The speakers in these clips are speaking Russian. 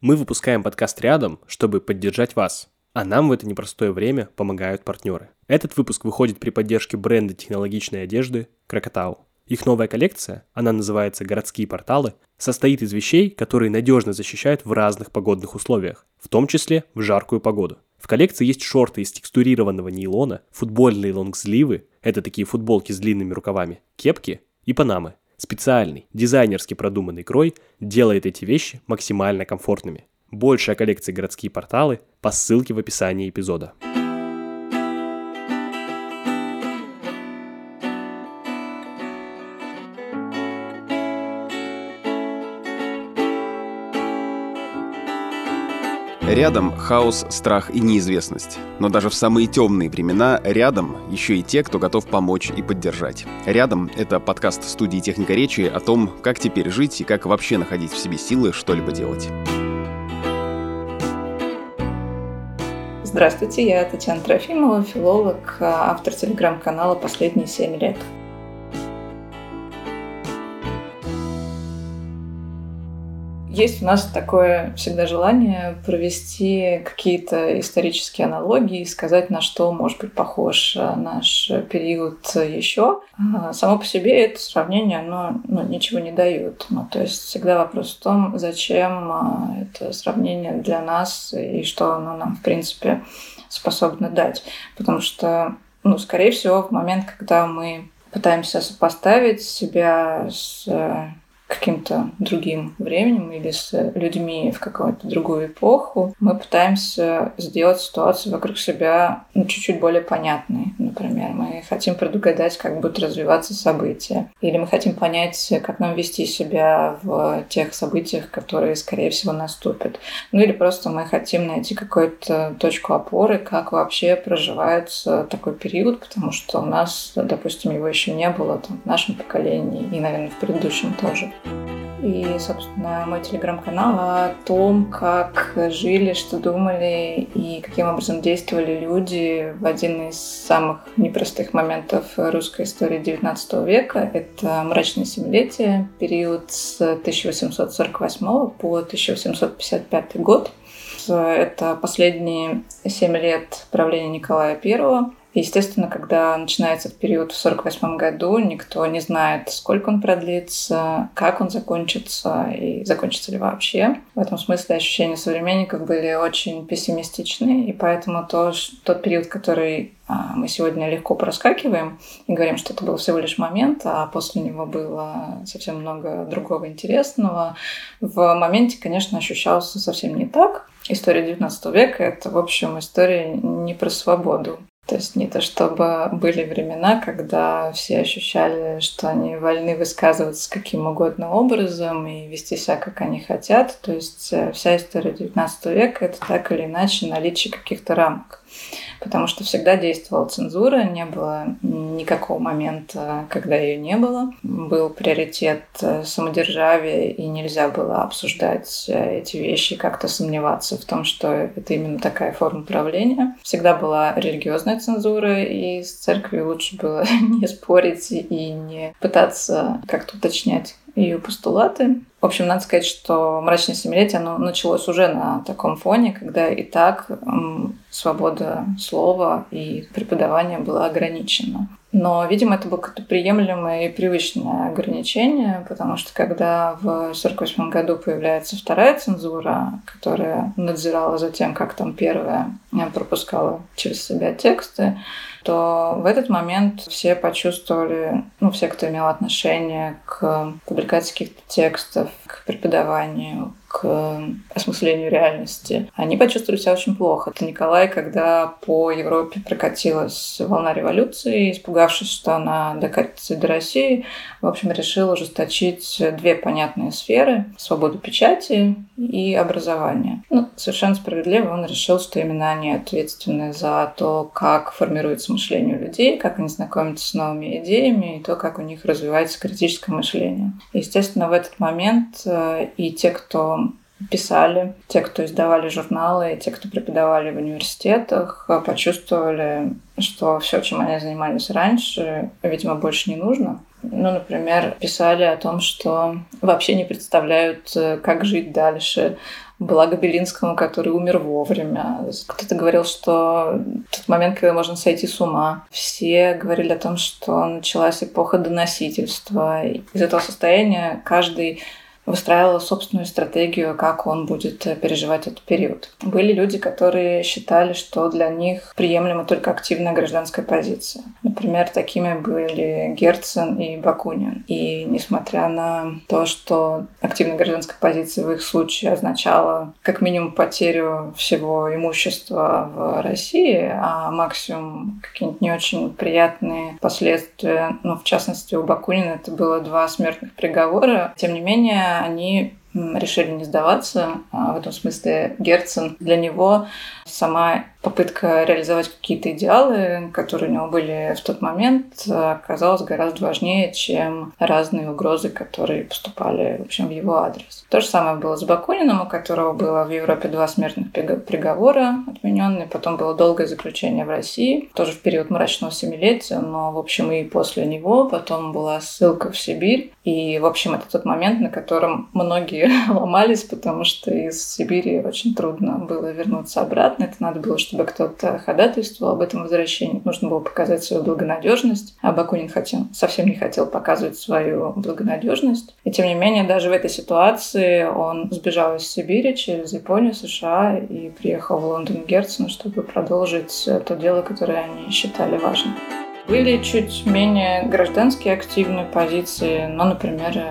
Мы выпускаем подкаст рядом, чтобы поддержать вас. А нам в это непростое время помогают партнеры. Этот выпуск выходит при поддержке бренда технологичной одежды Крокотау. Их новая коллекция, она называется «Городские порталы», состоит из вещей, которые надежно защищают в разных погодных условиях, в том числе в жаркую погоду. В коллекции есть шорты из текстурированного нейлона, футбольные лонгсливы, это такие футболки с длинными рукавами, кепки и панамы. Специальный, дизайнерски продуманный крой делает эти вещи максимально комфортными. Большая коллекция городские порталы по ссылке в описании эпизода. Рядом хаос, страх и неизвестность. Но даже в самые темные времена рядом еще и те, кто готов помочь и поддержать. Рядом — это подкаст студии «Техника речи» о том, как теперь жить и как вообще находить в себе силы что-либо делать. Здравствуйте, я Татьяна Трофимова, филолог, автор телеграм-канала «Последние семь лет». Есть у нас такое всегда желание провести какие-то исторические аналогии, сказать, на что может быть похож э, наш период еще. А само по себе это сравнение, оно ну, ничего не дает. Ну, то есть всегда вопрос в том, зачем а, это сравнение для нас и что оно нам, в принципе, способно дать. Потому что, ну, скорее всего, в момент, когда мы пытаемся сопоставить себя с каким-то другим временем или с людьми в какую-то другую эпоху, мы пытаемся сделать ситуацию вокруг себя ну, чуть-чуть более понятной. Например, мы хотим предугадать, как будут развиваться события. Или мы хотим понять, как нам вести себя в тех событиях, которые, скорее всего, наступят. Ну или просто мы хотим найти какую-то точку опоры, как вообще проживается такой период, потому что у нас, допустим, его еще не было там, в нашем поколении и, наверное, в предыдущем тоже. И, собственно, мой телеграм-канал о том, как жили, что думали и каким образом действовали люди в один из самых непростых моментов русской истории XIX века. Это мрачное семилетие, период с 1848 по 1855 год. Это последние семь лет правления Николая I. Естественно, когда начинается период в 1948 году, никто не знает, сколько он продлится, как он закончится и закончится ли вообще. В этом смысле ощущения современников были очень пессимистичны, и поэтому то, тот период, который а, мы сегодня легко проскакиваем и говорим, что это был всего лишь момент, а после него было совсем много другого интересного. В моменте, конечно, ощущался совсем не так. История XIX века — это, в общем, история не про свободу. То есть не то чтобы были времена, когда все ощущали, что они вольны высказываться каким угодно образом и вести себя, как они хотят. То есть э, вся история XIX века — это так или иначе наличие каких-то рамок потому что всегда действовала цензура, не было никакого момента, когда ее не было. Был приоритет э, самодержавия, и нельзя было обсуждать э, эти вещи, как-то сомневаться в том, что это именно такая форма правления. Всегда была религиозная цензура, и с церковью лучше было не спорить и не пытаться как-то уточнять ее постулаты. В общем, надо сказать, что «Мрачное семилетие» оно началось уже на таком фоне, когда и так свобода слова и преподавания была ограничена. Но, видимо, это было какое-то приемлемое и привычное ограничение, потому что когда в 1948 году появляется вторая цензура, которая надзирала за тем, как там первая пропускала через себя тексты, то в этот момент все почувствовали, ну, все, кто имел отношение к публикации каких-то текстов, к преподаванию, к осмыслению реальности, они почувствовали себя очень плохо. Это Николай, когда по Европе прокатилась волна революции, испугавшись, что она докатится до России, в общем, решил ужесточить две понятные сферы — свободу печати и образование. Ну, совершенно справедливо он решил, что именно они ответственны за то, как формируется мышление у людей, как они знакомятся с новыми идеями и то, как у них развивается критическое мышление. Естественно, в этот момент э, и те, кто писали, те, кто издавали журналы, те, кто преподавали в университетах, почувствовали, что все, чем они занимались раньше, видимо, больше не нужно. Ну, например, писали о том, что вообще не представляют, как жить дальше, Благо Белинскому, который умер вовремя. Кто-то говорил, что тот момент, когда можно сойти с ума. Все говорили о том, что началась эпоха доносительства. Из этого состояния каждый выстраивала собственную стратегию, как он будет э, переживать этот период. Были люди, которые считали, что для них приемлема только активная гражданская позиция. Например, такими были Герцен и Бакунин. И несмотря на то, что активная гражданская позиция в их случае означала как минимум потерю всего имущества в России, а максимум какие-нибудь не очень приятные последствия, ну, в частности, у Бакунина это было два смертных приговора. Тем не менее, они решили не сдаваться. А в этом смысле Герцен для него сама попытка реализовать какие-то идеалы, которые у него были в тот момент, оказалась гораздо важнее, чем разные угрозы, которые поступали в, общем, в его адрес. То же самое было с Бакуниным, у которого было в Европе два смертных приговора отмененные, потом было долгое заключение в России, тоже в период мрачного семилетия, но, в общем, и после него потом была ссылка в Сибирь. И, в общем, это тот момент, на котором многие ломались, потому что из Сибири очень трудно было вернуться обратно. Это надо было, чтобы кто-то ходатайствовал об этом возвращении. Нужно было показать свою благонадежность. А Бакунин хотел, совсем не хотел показывать свою благонадежность. И тем не менее, даже в этой ситуации он сбежал из Сибири через Японию, США и приехал в Лондон Герцена, чтобы продолжить то дело, которое они считали важным. Были чуть менее гражданские активные позиции, ну, например,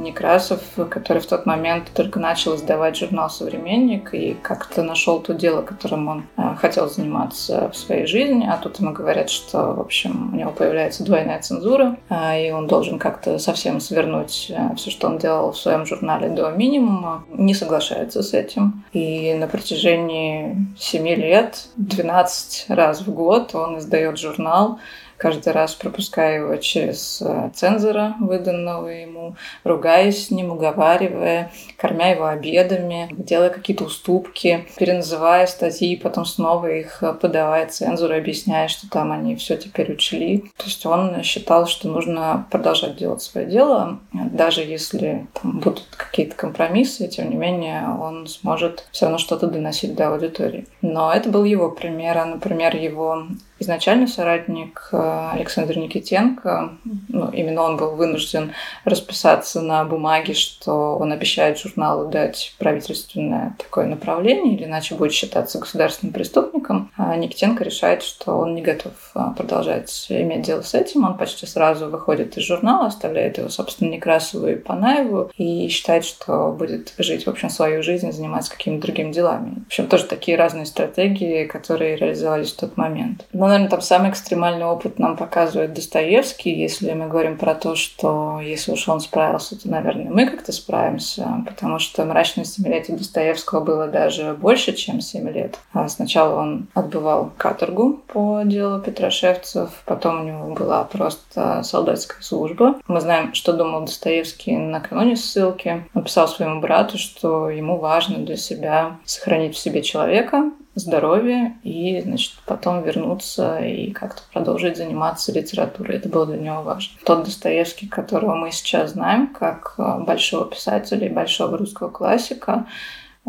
Некрасов, который в тот момент только начал издавать журнал «Современник» и как-то нашел то дело, которым он э, хотел заниматься в своей жизни, а тут ему говорят, что, в общем, у него появляется двойная цензура, э, и он должен как-то совсем свернуть э, все, что он делал в своем журнале до минимума, не соглашается с этим. И на протяжении семи лет, 12 раз в год он издает журнал, каждый раз пропуская его через э, цензора, выданного ему, ругаясь с ним, уговаривая, кормя его обедами, делая какие-то уступки, переназывая статьи, потом снова их э, подавая цензору, объясняя, что там они все теперь учли. То есть он считал, что нужно продолжать делать свое дело, даже если там будут какие-то компромиссы, тем не менее он сможет все равно что-то доносить до аудитории. Но это был его пример, а, например, его изначальный соратник э, Александр Никитенко, ну, именно он был вынужден расписаться на бумаге, что он обещает журналу дать правительственное такое направление, или иначе будет считаться государственным преступником. А Никитенко решает, что он не готов э, продолжать иметь дело с этим. Он почти сразу выходит из журнала, оставляет его, собственно, Некрасову и Панаеву и считает, что будет жить, в общем, свою жизнь, заниматься какими-то другими делами. В общем, тоже такие разные стратегии, которые реализовались в тот момент. Но наверное, там самый экстремальный опыт нам показывает Достоевский, если мы говорим про то, что если уж он справился, то, наверное, мы как-то справимся, потому что «Мрачное семилетие» Достоевского было даже больше, чем 7 лет. А сначала он отбывал каторгу по делу Петрошевцев, потом у него была просто солдатская служба. Мы знаем, что думал Достоевский накануне ссылки. Он писал своему брату, что ему важно для себя сохранить в себе человека, здоровье и, значит, потом вернуться и как-то продолжить заниматься литературой. Это было для него важно. Тот Достоевский, которого мы сейчас знаем как э, большого писателя и большого русского классика,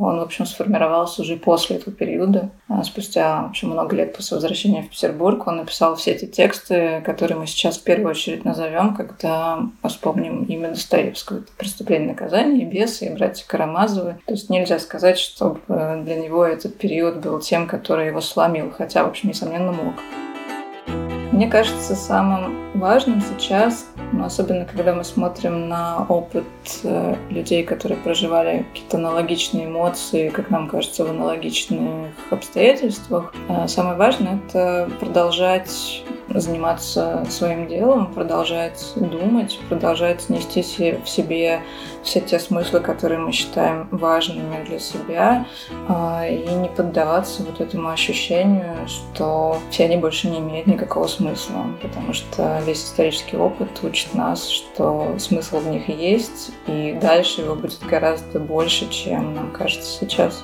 он, в общем, сформировался уже после этого периода. А спустя, в общем, много лет после возвращения в Петербург он написал все эти тексты, которые мы сейчас в первую очередь назовем, когда вспомним имя Достоевского. Это «Преступление и наказание», «Бесы» и «Братья Карамазовы». То есть нельзя сказать, чтобы для него этот период был тем, который его сломил, хотя, в общем, несомненно, мог. Мне кажется, самым важным сейчас, ну, особенно когда мы смотрим на опыт э, людей, которые проживали какие-то аналогичные эмоции, как нам кажется, в аналогичных обстоятельствах, э, самое важное — это продолжать заниматься своим делом, продолжать думать, продолжать нести в себе все те смыслы, которые мы считаем важными для себя, а, и не поддаваться вот этому ощущению, что все они больше не имеют никакого смысла, потому что весь исторический опыт учит нас, что смысл в них есть, и дальше его будет гораздо больше, чем нам кажется сейчас.